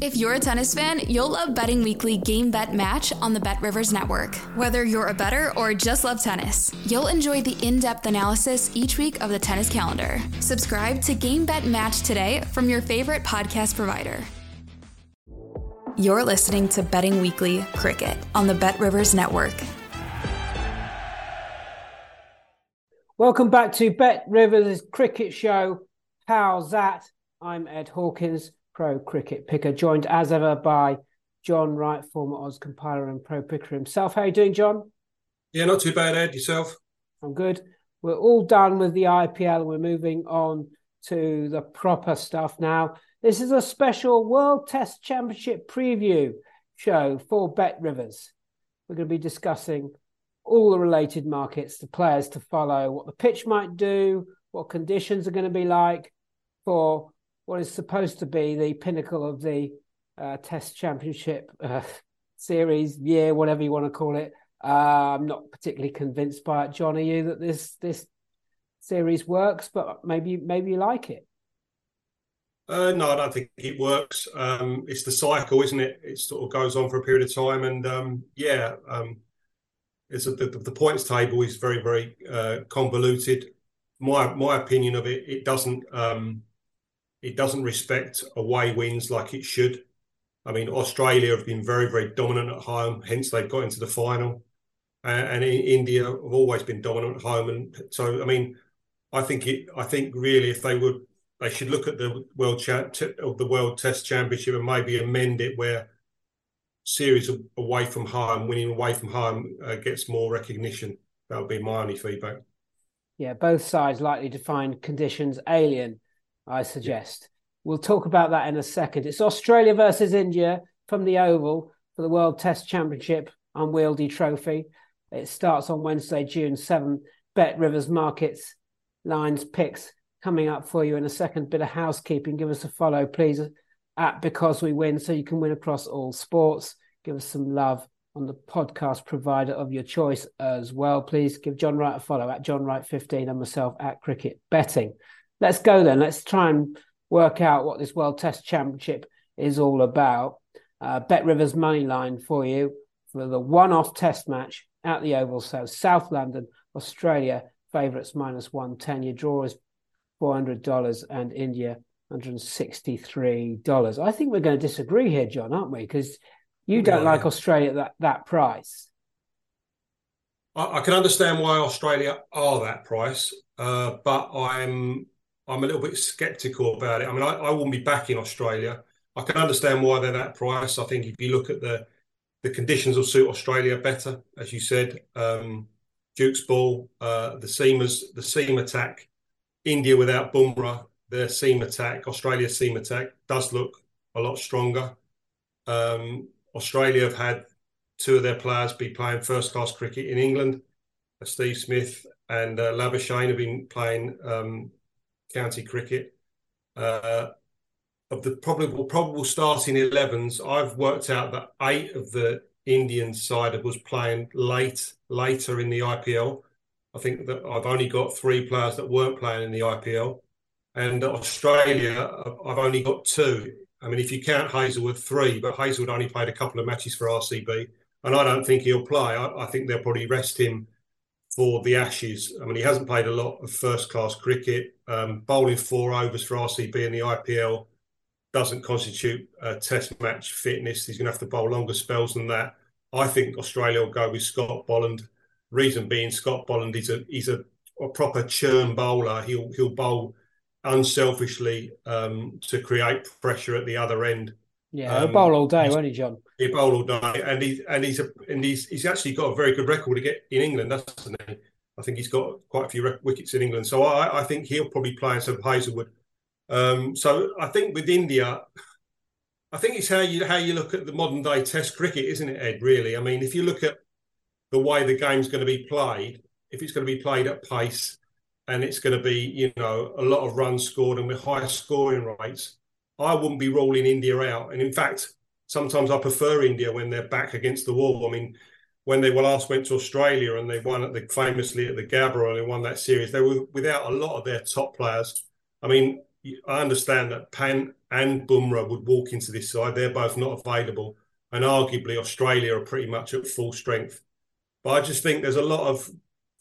If you're a tennis fan, you'll love Betting Weekly Game Bet Match on the Bet Rivers Network. Whether you're a better or just love tennis, you'll enjoy the in depth analysis each week of the tennis calendar. Subscribe to Game Bet Match today from your favorite podcast provider. You're listening to Betting Weekly Cricket on the Bet Rivers Network. Welcome back to Bet Rivers Cricket Show. How's that? I'm Ed Hawkins pro cricket picker, joined as ever by John Wright, former odds compiler and pro picker himself. How are you doing, John? Yeah, not too bad, Ed. Yourself? I'm good. We're all done with the IPL we're moving on to the proper stuff now. This is a special World Test Championship preview show for Bet Rivers. We're going to be discussing all the related markets, the players to follow, what the pitch might do, what conditions are going to be like for what is supposed to be the pinnacle of the uh, Test Championship uh, series year, whatever you want to call it. Uh, I'm not particularly convinced by it, John. Are you that this this series works? But maybe maybe you like it. Uh, no, I don't think it works. Um, it's the cycle, isn't it? It sort of goes on for a period of time, and um, yeah, um, it's a, the, the, points table is very very uh, convoluted. My my opinion of it, it doesn't um, it doesn't respect away wins like it should. I mean, Australia have been very, very dominant at home, hence they've got into the final. And India have always been dominant at home, and so I mean, I think it. I think really, if they would, they should look at the world cha- of the World Test Championship and maybe amend it where series away from home, winning away from home, uh, gets more recognition. That would be my only feedback. Yeah, both sides likely to find conditions alien I suggest. We'll talk about that in a second. It's Australia versus India from the Oval for the World Test Championship Unwieldy Trophy. It starts on Wednesday, June 7th. Bet Rivers Markets, lines, picks coming up for you in a second. Bit of housekeeping. Give us a follow, please, at Because We Win, so you can win across all sports. Give us some love on the podcast provider of your choice as well. Please give John Wright a follow at John Wright 15 and myself at Cricket Betting let's go then. Let's try and work out what this World Test Championship is all about. Uh, Bet Rivers money line for you for the one-off Test match at the Oval. So South London, Australia favourites minus one ten. Your draw is four hundred dollars, and India one hundred sixty-three dollars. I think we're going to disagree here, John, aren't we? Because you don't yeah. like Australia at that that price. I, I, can understand why Australia are that price, uh, but I'm I'm a little bit sceptical about it. I mean, I, I wouldn't be back in Australia. I can understand why they're that price. I think if you look at the the conditions will suit Australia better, as you said. Um, Duke's ball, uh, the seamers, the seam attack. India without Bumrah, their seam attack, Australia's seam attack does look a lot stronger. Um, Australia have had two of their players be playing first class cricket in England. Uh, Steve Smith and uh, have been playing um, county cricket. Uh, of the probable probable starting 11s, I've worked out that eight of the Indian side was playing late later in the IPL. I think that I've only got three players that weren't playing in the IPL, and Australia I've only got two. I mean, if you count Hazlewood, three, but Hazlewood only played a couple of matches for RCB, and I don't think he'll play. I, I think they'll probably rest him for the Ashes. I mean, he hasn't played a lot of first class cricket. Um, bowling four overs for RCB in the IPL doesn't constitute a test match fitness. He's going to have to bowl longer spells than that. I think Australia will go with Scott Boland. Reason being, Scott Boland is a he's a, a proper churn bowler. He'll he'll bowl unselfishly um, to create pressure at the other end. Yeah, um, he'll bowl all day, won't he, John? He bowl all day, and he's and he's a, and he's he's actually got a very good record to get in England, doesn't he? I think he's got quite a few wickets in England, so I, I think he'll probably play instead of Hazlewood. Um, so I think with India, I think it's how you how you look at the modern day Test cricket, isn't it, Ed? Really, I mean, if you look at the way the game's going to be played, if it's going to be played at pace and it's going to be, you know, a lot of runs scored and with higher scoring rates, I wouldn't be ruling India out. And in fact, sometimes I prefer India when they're back against the wall. I mean, when they last went to Australia and they won at the famously at the Gabba and they won that series, they were without a lot of their top players. I mean, I understand that Pant and Bumrah would walk into this side. They're both not available, and arguably Australia are pretty much at full strength. But I just think there's a lot of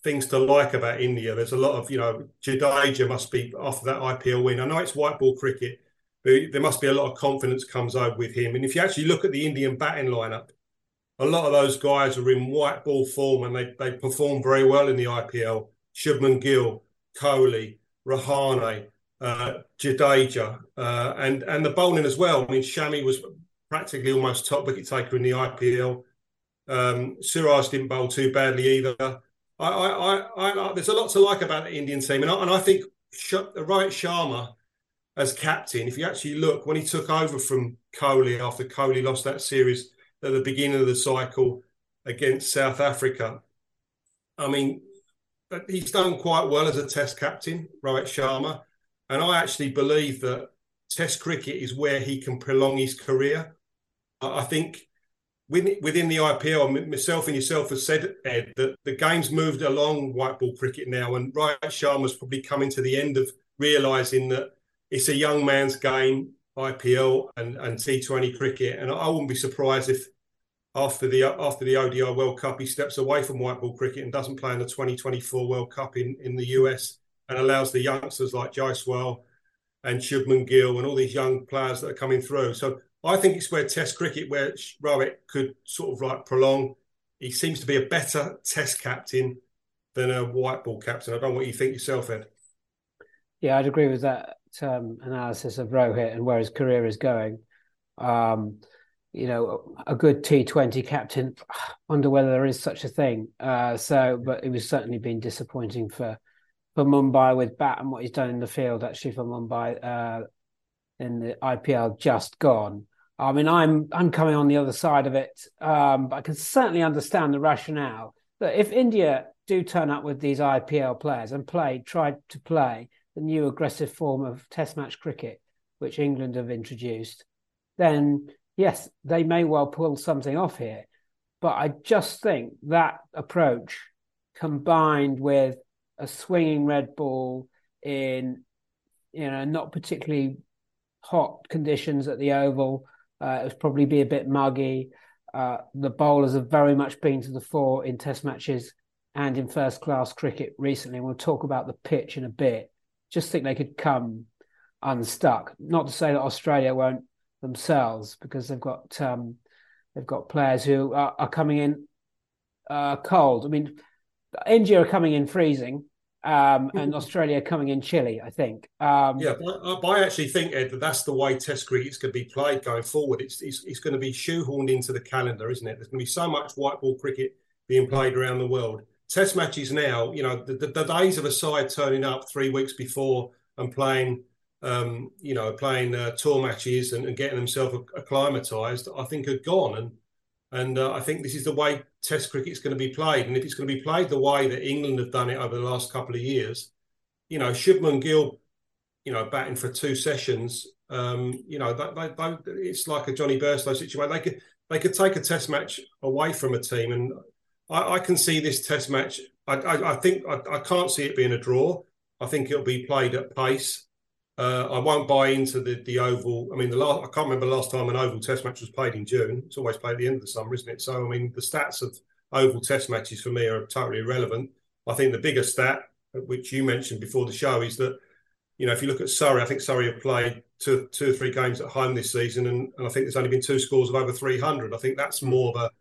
things to like about India. There's a lot of, you know, Jadeja must be after that IPL win. I know it's white ball cricket, there must be a lot of confidence comes over with him. And if you actually look at the Indian batting lineup, a lot of those guys are in white ball form and they, they perform very well in the IPL. Shubman Gill, Kohli, Rahane, uh, Jadeja, uh, and and the bowling as well. I mean, Shami was practically almost top wicket taker in the IPL. Um, didn't bowl too badly either. I, I, I, I, there's a lot to like about the Indian team, and I, and I think Rohit Sharma as captain, if you actually look when he took over from Kohli after Kohli lost that series at the beginning of the cycle against South Africa, I mean, he's done quite well as a Test captain, Rohit Sharma, and I actually believe that Test cricket is where he can prolong his career. I think within the IPL, myself and yourself have said, Ed, that the game's moved along white ball cricket now, and Rohit Sharma's probably coming to the end of realising that it's a young man's game, IPL and, and T20 cricket, and I wouldn't be surprised if after the after the ODI World Cup he steps away from white ball cricket and doesn't play in the 2024 World Cup in, in the US and allows the youngsters like Jaiswal and Shubman Gill and all these young players that are coming through. So I think it's where Test cricket, where Rohit could sort of like prolong. He seems to be a better Test captain than a white ball captain. I don't know what you think yourself, Ed. Yeah, I'd agree with that um, analysis of Rohit and where his career is going. Um, you know, a good T20 captain. wonder whether there is such a thing. Uh, so, but it was certainly been disappointing for for Mumbai with bat and what he's done in the field. Actually, for Mumbai uh, in the IPL just gone. I mean, I'm I'm coming on the other side of it, um, but I can certainly understand the rationale that if India do turn up with these IPL players and play, try to play the new aggressive form of Test match cricket, which England have introduced, then yes, they may well pull something off here. But I just think that approach, combined with a swinging red ball in, you know, not particularly hot conditions at the Oval uh, it would probably be a bit muggy. Uh, the bowlers have very much been to the fore in Test matches and in first class cricket recently. We'll talk about the pitch in a bit. Just think they could come unstuck. Not to say that Australia won't themselves, because they've got um, they've got players who are, are coming in uh, cold. I mean, India are coming in freezing um, and Australia coming in chilly, I think. Um, yeah, but I, actually think, Ed, that that's the way Test cricket's going to be played going forward. It's, it's, it's going to be shoehorned into the calendar, isn't it? There's going to be so much white ball cricket being played around the world. Test matches now, you know, the, the, the days of a side turning up three weeks before and playing, um, you know, playing uh, tour matches and, and getting themselves acclimatized, I think are gone. And and uh, I think this is the way Test cricket is going to be played. And if it's going to be played the way that England have done it over the last couple of years, you know, Shubman Gill, you know, batting for two sessions, um, you know, they, they, they, it's like a Jonny Bairstow situation. They could they could take a Test match away from a team, and I, I can see this Test match. I, I, I think I, can't see it being a draw. I think it'll be played at pace. Uh, I won't buy into the the oval. I mean, the last I can't remember the last time an oval Test match was played in June. It's always played at the end of the summer, isn't it? So, I mean, the stats of oval Test matches for me are totally irrelevant. I think the bigger stat, which you mentioned before the show, is that you know if you look at Surrey, I think Surrey have played two two or three games at home this season, and, and I think there's only been two scores of over 300. I think that's more of a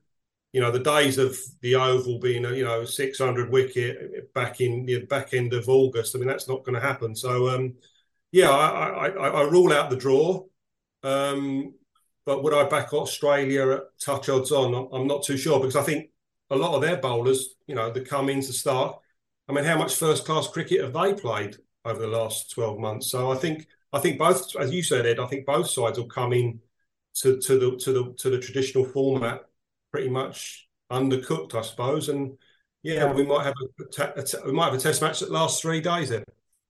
you know the days of the oval being you know 600 wicket back in the back end of August. I mean that's not going to happen. So. um yeah, I, I, I rule out the draw. Um, but would I back Australia at touch odds on? I'm not too sure because I think a lot of their bowlers, you know, come in to start. I mean, how much first class cricket have they played over the last 12 months? So I think I think both, as you said, Ed, I think both sides will come in to, to the to the to the traditional format pretty much undercooked, I suppose. And Yeah, we might have a, a, we might have a test match that lasts three days then.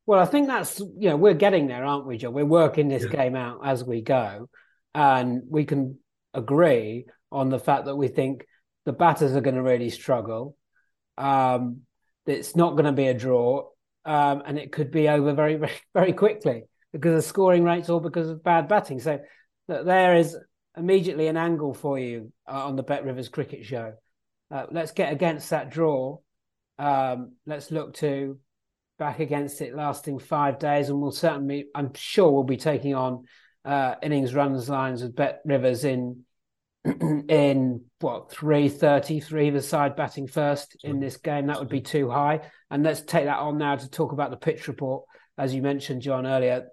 Well, I think that's you know we're getting there, aren't we, Joe? We're working this yeah. game out as we go, and we can agree on the fact that we think the batters are going to really struggle. Um, it's not going to be a draw, um, and it could be over very, very, very quickly because of scoring rates or because of bad batting. So there is immediately an angle for you uh, on the Bet Rivers Cricket Show. Uh, let's get against that draw. Um, let's look to back against it lasting five days, and we'll certainly, I'm sure, we'll be taking on uh, innings runs lines with Bet Rivers in in what three thirty three the side batting first in this game. That would be too high. And let's take that on now to talk about the pitch report, as you mentioned, John earlier.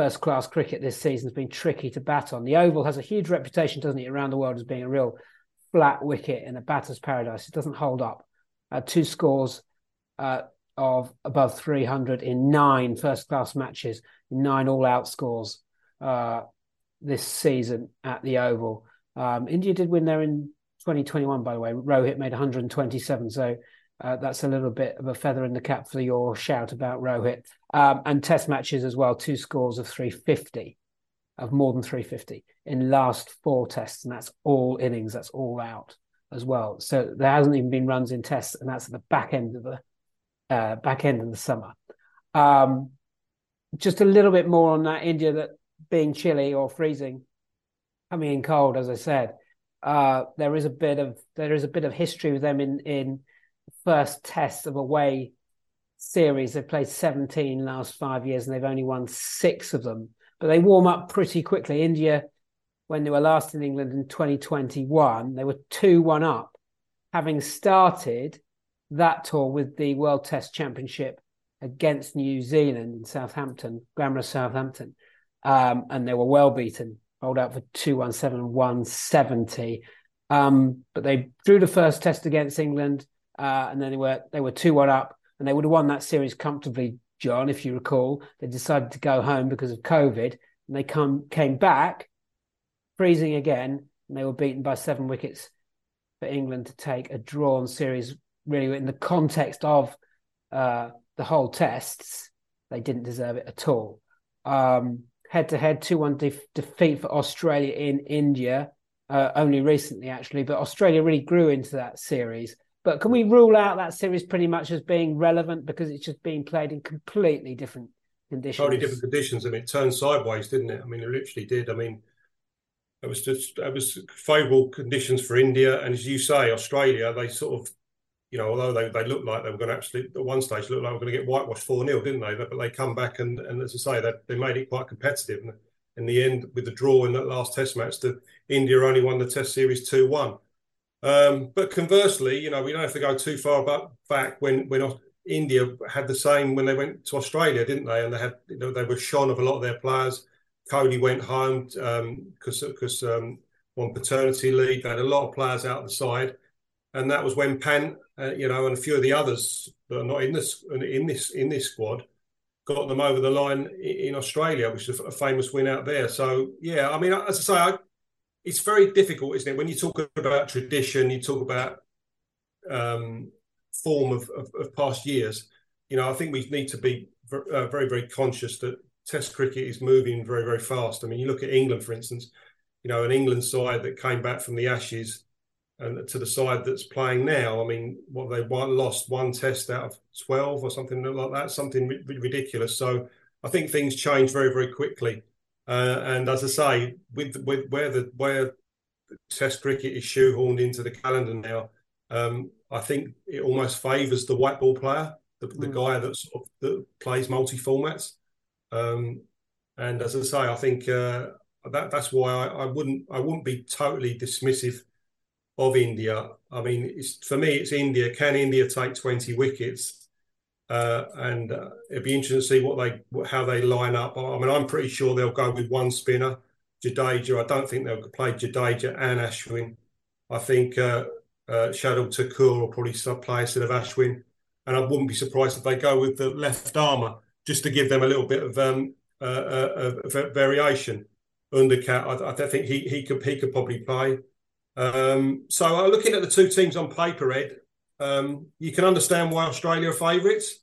First class cricket this season has been tricky to bat on. The Oval has a huge reputation, doesn't it, around the world as being a real flat wicket in a batter's paradise. It doesn't hold up. Uh, two scores uh, of above 300 in nine first class matches, nine all out scores uh, this season at the Oval. Um, India did win there in 2021, by the way. Rohit made 127. So uh, that's a little bit of a feather in the cap for your shout about Rohit. Um, and test matches as well, two scores of 350 of more than 350 in last four tests, and that's all innings, that's all out as well. So there hasn't even been runs in tests, and that's at the back end of the uh, back end of the summer. Um, just a little bit more on that India that being chilly or freezing, coming in cold, as I said. Uh, there is a bit of there is a bit of history with them in in first test of a away series. They've played 17 last five years, and they've only won six of them but they warm up pretty quickly. India, when they were last in England in 2021, they were 2 1 up, having started that tour with the World Test Championship against New Zealand in Southampton, glamorous Southampton. Um, and they were well beaten, rolled out for 217, 170. Um, but they drew the first test against England, uh, and then they were they were 2 1 up, and they would have won that series comfortably John, if you recall, they decided to go home because of COVID, and they come came back, freezing again, and they were beaten by seven wickets for England to take a drawn series. Really, in the context of uh, the whole tests, they didn't deserve it at all. Head to head, two one defeat for Australia in India. Uh, only recently, actually, but Australia really grew into that series. But can we rule out that series pretty much as being relevant because it's just being played in completely different conditions? Totally different conditions. I mean, it turned sideways, didn't it? I mean, it literally did. I mean, it was just it was favourable conditions for India, and as you say, Australia. They sort of, you know, although they, they looked like they were going to actually at one stage look like they were going to get whitewashed four 0 didn't they? But they come back and and as I say, they they made it quite competitive. And in the end, with the draw in that last Test match, the India only won the Test series two one. Um, but conversely, you know, we don't have to go too far back when when India had the same when they went to Australia, didn't they? And they had you know, they were shone of a lot of their players. Kohli went home because um, because um, on paternity leave. They had a lot of players out the side, and that was when Pant, uh, you know, and a few of the others that are not in this in this in this squad got them over the line in Australia, which is a famous win out there. So yeah, I mean, as I say, I, it's very difficult, isn't it? When you talk about tradition, you talk about um, form of, of, of, past years. You know, I think we need to be uh, very, very conscious that Test cricket is moving very, very fast. I mean, you look at England, for instance. You know, an England side that came back from the Ashes and to the side that's playing now. I mean, what they lost one Test out of twelve or something like that, something ridiculous. So I think things change very, very quickly. Uh, and as I say, with, with where the where Test cricket is shoehorned into the calendar now, um, I think it almost favours the white ball player, the, mm. the guy that sort of, that plays multi formats. Um, and as I say, I think uh, that that's why I, I, wouldn't I wouldn't be totally dismissive of India. I mean, for me, it's India. Can India take twenty wickets? Uh, and uh, it'd be interesting to see what they how they line up. I mean, I'm pretty sure they'll go with one spinner, Jadeja. I don't think they'll play Jadeja and Ashwin. I think uh, uh, Shardul Thakur will probably play instead of Ashwin, and I wouldn't be surprised if they go with the left armour just to give them a little bit of, um, uh, uh, variation. Unadkat, I, I, think he he could he could probably play. Um, so looking at the two teams on paper, Ed, Um, you can understand why Australia are favourites.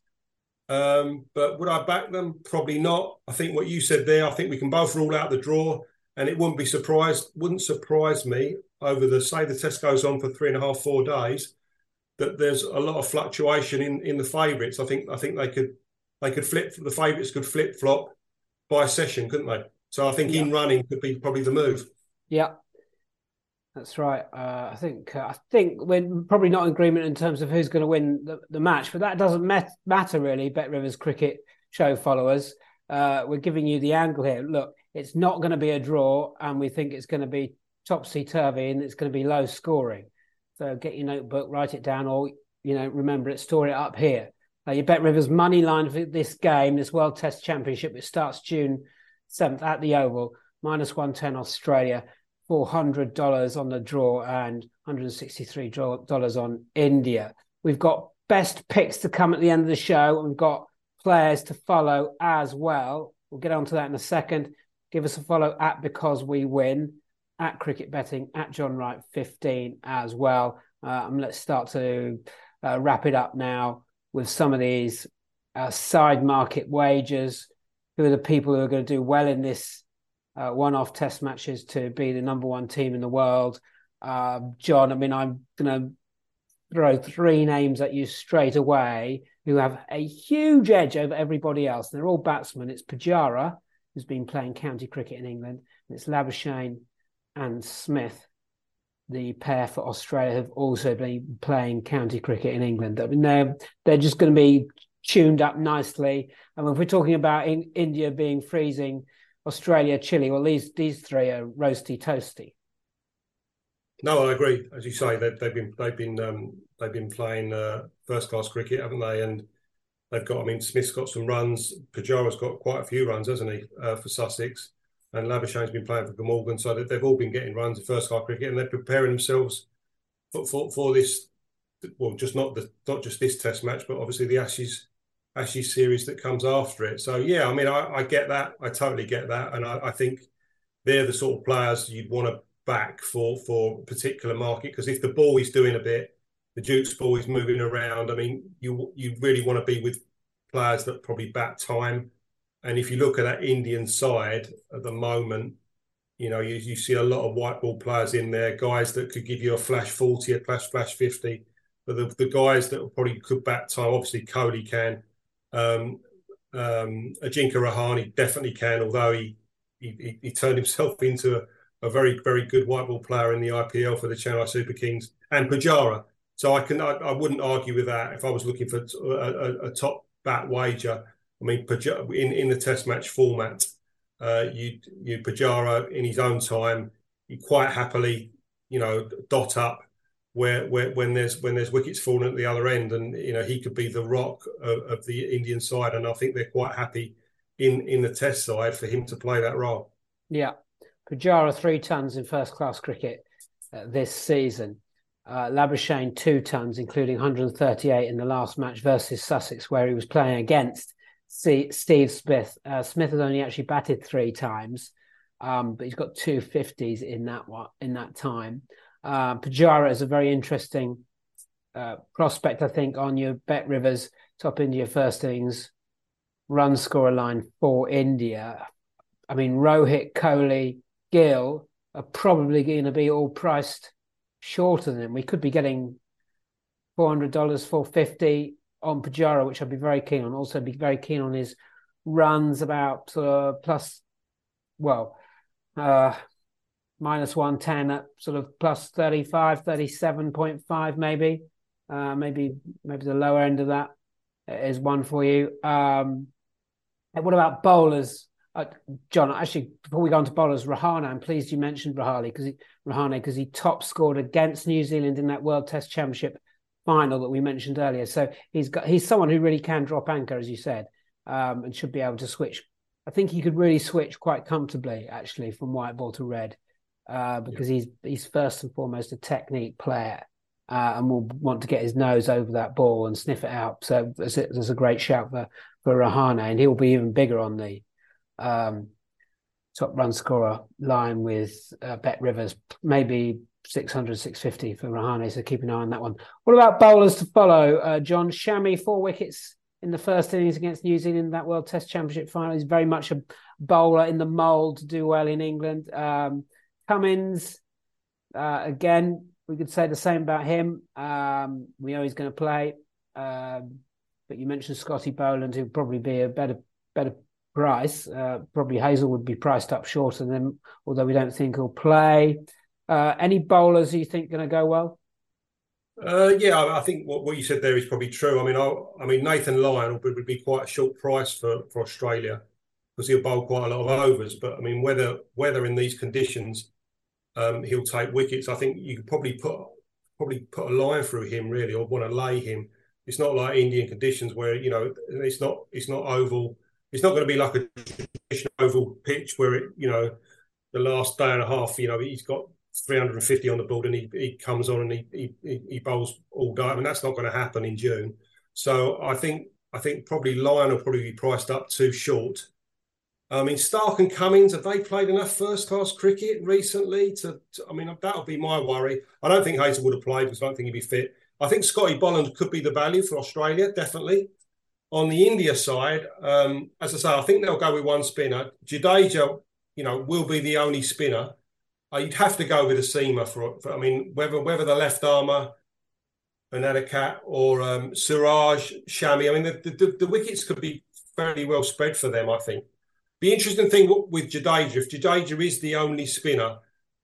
Um, but would I back them? Probably not. I think what you said there, I think we can both rule out the draw, and it wouldn't be surprised, wouldn't surprise me over the say the test goes on for three and a half, four days, that there's a lot of fluctuation in in the favourites. I think I think they could they could flip the favourites could flip flop by session, couldn't they? So I think yeah. in running could be probably the move. Yeah, that's right. Uh, I think uh, I think we're probably not in agreement in terms of who's going to win the, the match, but that doesn't met- matter really. Bet Rivers cricket show followers, uh, we're giving you the angle here. Look, it's not going to be a draw, and we think it's going to be topsy turvy, and it's going to be low scoring. So get your notebook, write it down, or you know remember it, store it up here. Now your Bet Rivers money line for this game, this World Test Championship, which starts June seventh at the Oval, minus one ten Australia $400 on the draw and $163 on India. We've got best picks to come at the end of the show. We've got players to follow as well. We'll get onto that in a second. Give us a follow at Because We Win, at Cricket Betting, at John Wright 15 as well. Uh, and let's start to uh, wrap it up now with some of these uh, side market wagers. Who are the people who are going to do well in this uh, one-off Test matches to be the number one team in the world. Uh, John, I mean, I'm going to throw three names at you straight away who have a huge edge over everybody else. They're all batsmen. It's Pujara, who's been playing county cricket in England, and it's Labuschagne and Smith. The pair for Australia have also been playing county cricket in England. I mean, they're, they're just going to be tuned up nicely. And if we're talking about in India being freezing, Australia, chilly. Well, these these three are roasty toasty. No, I agree. As you say, they've, they've been they've been um, they've been playing uh, first class cricket, haven't they? And they've got. I mean, Smith's got some runs. Pujara's got quite a few runs, hasn't he, uh, for Sussex? And Labuschagne's been playing for Glamorgan, so they've all been getting runs in first class cricket, and they're preparing themselves for, for, for this. Well, just not the not just this Test match, but obviously the Ashes Ashes series that comes after it. So yeah, I mean, I, I get that. I totally get that, and I, I, think they're the sort of players you'd want to back for for particular market because if the ball is doing a bit, the Duke's ball is moving around. I mean, you you really want to be with players that probably bat time. And if you look at that Indian side at the moment, you know, you, you see a lot of white ball players in there, guys that could give you a flash 40, a flash flash 50. But the, the guys that probably could bat time, obviously Kohli can, um, um, Ajinkya Rahane definitely can, although he he, he turned himself into a, a, very very good white ball player in the IPL for the Chennai Super Kings and Pujara. So I can I, I wouldn't argue with that if I was looking for a, a, a top bat wager. I mean, in in the Test match format, uh, you you Pujara in his own time, he quite happily you know dot up where, where when there's when there's wickets falling at the other end, and you know he could be the rock of, of, the Indian side, and I think they're quite happy in in the Test side for him to play that role. Yeah, Pujara three tons in first class cricket uh, this season. Uh, Labuschagne two tons, including 138 in the last match versus Sussex, where he was playing against C- Steve Smith. Uh, Smith has only actually batted three times, um, but he's got two fifties in that one in that time. Uh, Pujara is a very interesting uh, prospect, I think, on your Bet Rivers top India first innings run scorer line for India. I mean, Rohit, Kohli, Gill are probably going to be all priced shorter than him. We could be getting four hundred dollars, four fifty on Pujara, which I'd be very keen on. Also, be very keen on his runs about uh, plus, well, uh, minus 110 at sort of plus 35, 37.5 maybe. Uh, maybe maybe the lower end of that is one for you. Um, what about bowlers? Uh, John, actually, before we go on to bowlers, Rahane, I'm pleased you mentioned Rahane because Rahane because he top scored against New Zealand in that World Test Championship final that we mentioned earlier. So he's got he's someone who really can drop anchor, as you said, um, and should be able to switch. I think he could really switch quite comfortably, actually, from white ball to red uh, because yeah. he's he's first and foremost a technique player uh, and will want to get his nose over that ball and sniff it out. So there's a, there's a great shout for for Rahane, and he'll be even bigger on the um, top run scorer line with uh, Bet Rivers, maybe 600, 650 for Rahane. So keep an eye on that one. What about bowlers to follow? Uh, John Shami, four wickets in the first innings against New Zealand in that World Test Championship final. He's very much a bowler in the mould to do well in England. Um, Cummins, uh, again, we could say the same about him. Um, we know he's going to play. Um, but you mentioned Scotty Boland, who'd probably be a better better price. Uh, probably Hazlewood be priced up shorter than although we don't think he'll play. Uh, any bowlers you think going to go well? Uh, yeah, I think what, what you said there is probably true. I mean, I, I mean Nathan Lyon would, would be quite a short price for, for Australia because he'll bowl quite a lot of overs. But I mean, whether whether in these conditions um, he'll take wickets, I think you could probably put probably put a line through him really, or want to lay him. It's not like Indian conditions where you know it's not it's not oval. It's not going to be like a traditional oval pitch where it you know the last day and a half. You know he's got 350 on the board and he, he comes on and he, he he bowls all day. I mean that's not going to happen in June. So I think I think probably Lyon will probably be priced up too short. I mean Starc and Cummins, have they played enough first class cricket recently? To, to I mean that would be my worry. I don't think Hazell would have played because I don't think he'd be fit. I think Scotty Boland could be the value for Australia definitely. On the India side, um, as I say, I think they'll go with one spinner. Jadeja, you know, will be the only spinner uh, you'd have to go with a seamer for, for I mean, whether whether the left armour, Unadkat or um, Siraj, Shami. I mean, the, the, the, wickets could be fairly well spread for them. I think. The interesting thing with Jadeja, if Jadeja is the only spinner,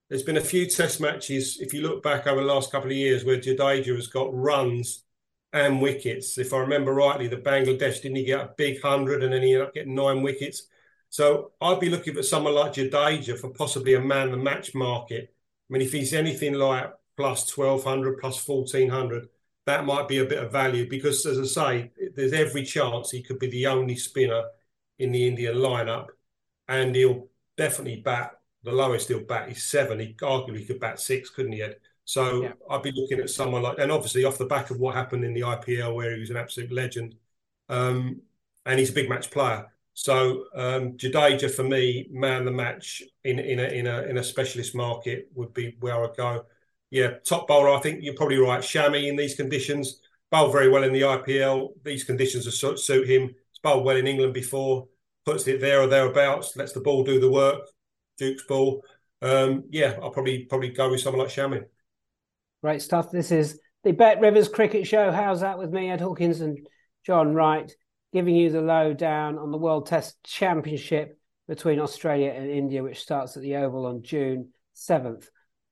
there's been a few Test matches. If you look back over the last couple of years, where Jadeja has got runs and wickets. If I remember rightly, the Bangladesh didn't he get a big hundred and then he ended up getting nine wickets. So I'd be looking for someone like Jadeja for possibly a man the match market. I mean, if he's anything like plus 1200, plus 1400, that might be a bit of value because, as I say, there's every chance he could be the only spinner in the Indian lineup and he'll definitely bat the lowest he'll bat is seven. He arguably could bat six, couldn't he, Ed? So yeah. I'd be looking at someone like, and obviously off the back of what happened in the IPL, where he was an absolute legend, um, and he's a big match player. So um, Jadeja for me, man the match in in a in a in a specialist market would be where I'd go. Yeah, top bowler. I think you're probably right. Shami in these conditions bowled very well in the IPL. These conditions suit him. Bowled well in England before. Puts it there or thereabouts. Lets the ball do the work. Duke's ball. Um, yeah, I'll probably probably go with someone like Shami. Great stuff. This is the Bet Rivers Cricket Show. How's that with me, Ed Hawkins and John Wright? giving you the lowdown on the World Test Championship between Australia and India, which starts at the Oval on June 7th.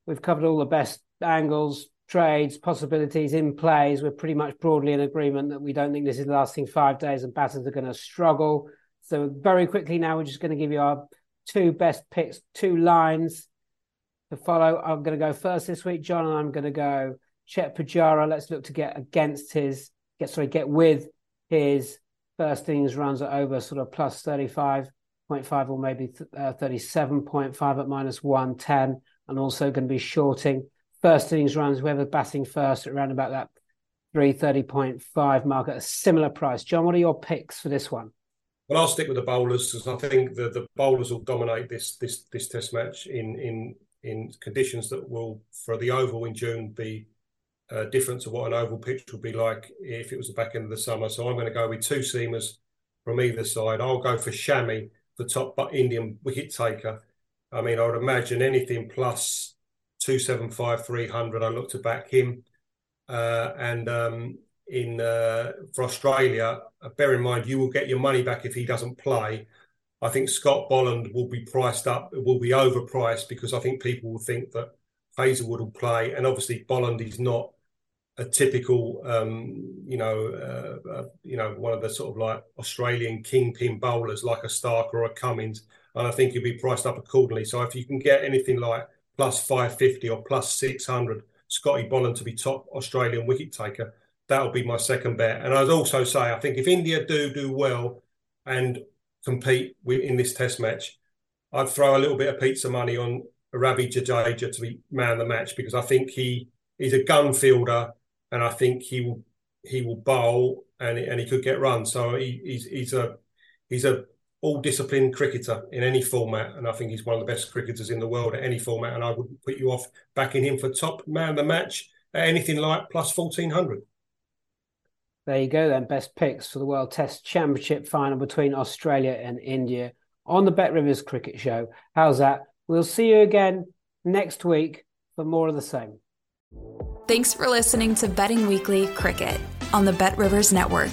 We've covered all the best angles, trades, possibilities in plays. We're pretty much broadly in agreement that we don't think this is lasting five days and batters are going to struggle. So, very quickly now, we're just going to give you our two best picks, two lines to follow. I'm going to go first this week, John, and I'm going to go Chet Pujara. Let's look to get against his, get sorry, get with his first innings runs are over sort of plus 35.5 or maybe uh, 37.5 at minus 110 and also going to be shorting first innings runs whoever batting first around about that 330.5 mark at a similar price john what are your picks for this one well i'll stick with the bowlers because i think the, the bowlers will dominate this this this test match in in in conditions that will for the oval in june be uh, different to what an oval pitch would be like if it was the back end of the summer. So I'm going to go with two seamers from either side. I'll go for Shami, the top Indian wicket taker. I mean, I would imagine anything plus 275, 300. I look to back him. Uh, and um, in uh, for Australia, uh, bear in mind you will get your money back if he doesn't play. I think Scott Boland will be priced up, will be overpriced because I think people will think that Hazlewood will play, and obviously Boland is not a typical, um, you know, uh, uh, you know, one of the sort of like Australian kingpin bowlers like a Starc or a Cummins, and I think he'll be priced up accordingly. So if you can get anything like plus five fifty or plus six hundred, Scotty Boland to be top Australian wicket taker, that'll be my second bet. And I'd also say I think if India do do well and compete in this Test match, I'd throw a little bit of pizza money on Ravi Jadeja to be man of the match because I think he is a gun fielder and I think he will he will bowl and and he could get run. So he, he's he's a he's a all disciplined cricketer in any format, and I think he's one of the best cricketers in the world at any format. And I wouldn't put you off backing him for top man of the match at anything like plus fourteen hundred. There you go, then. Best picks for the World Test Championship final between Australia and India on the Bet Rivers Cricket Show. How's that? We'll see you again next week for more of the same. Thanks for listening to Betting Weekly Cricket on the Bet Rivers Network.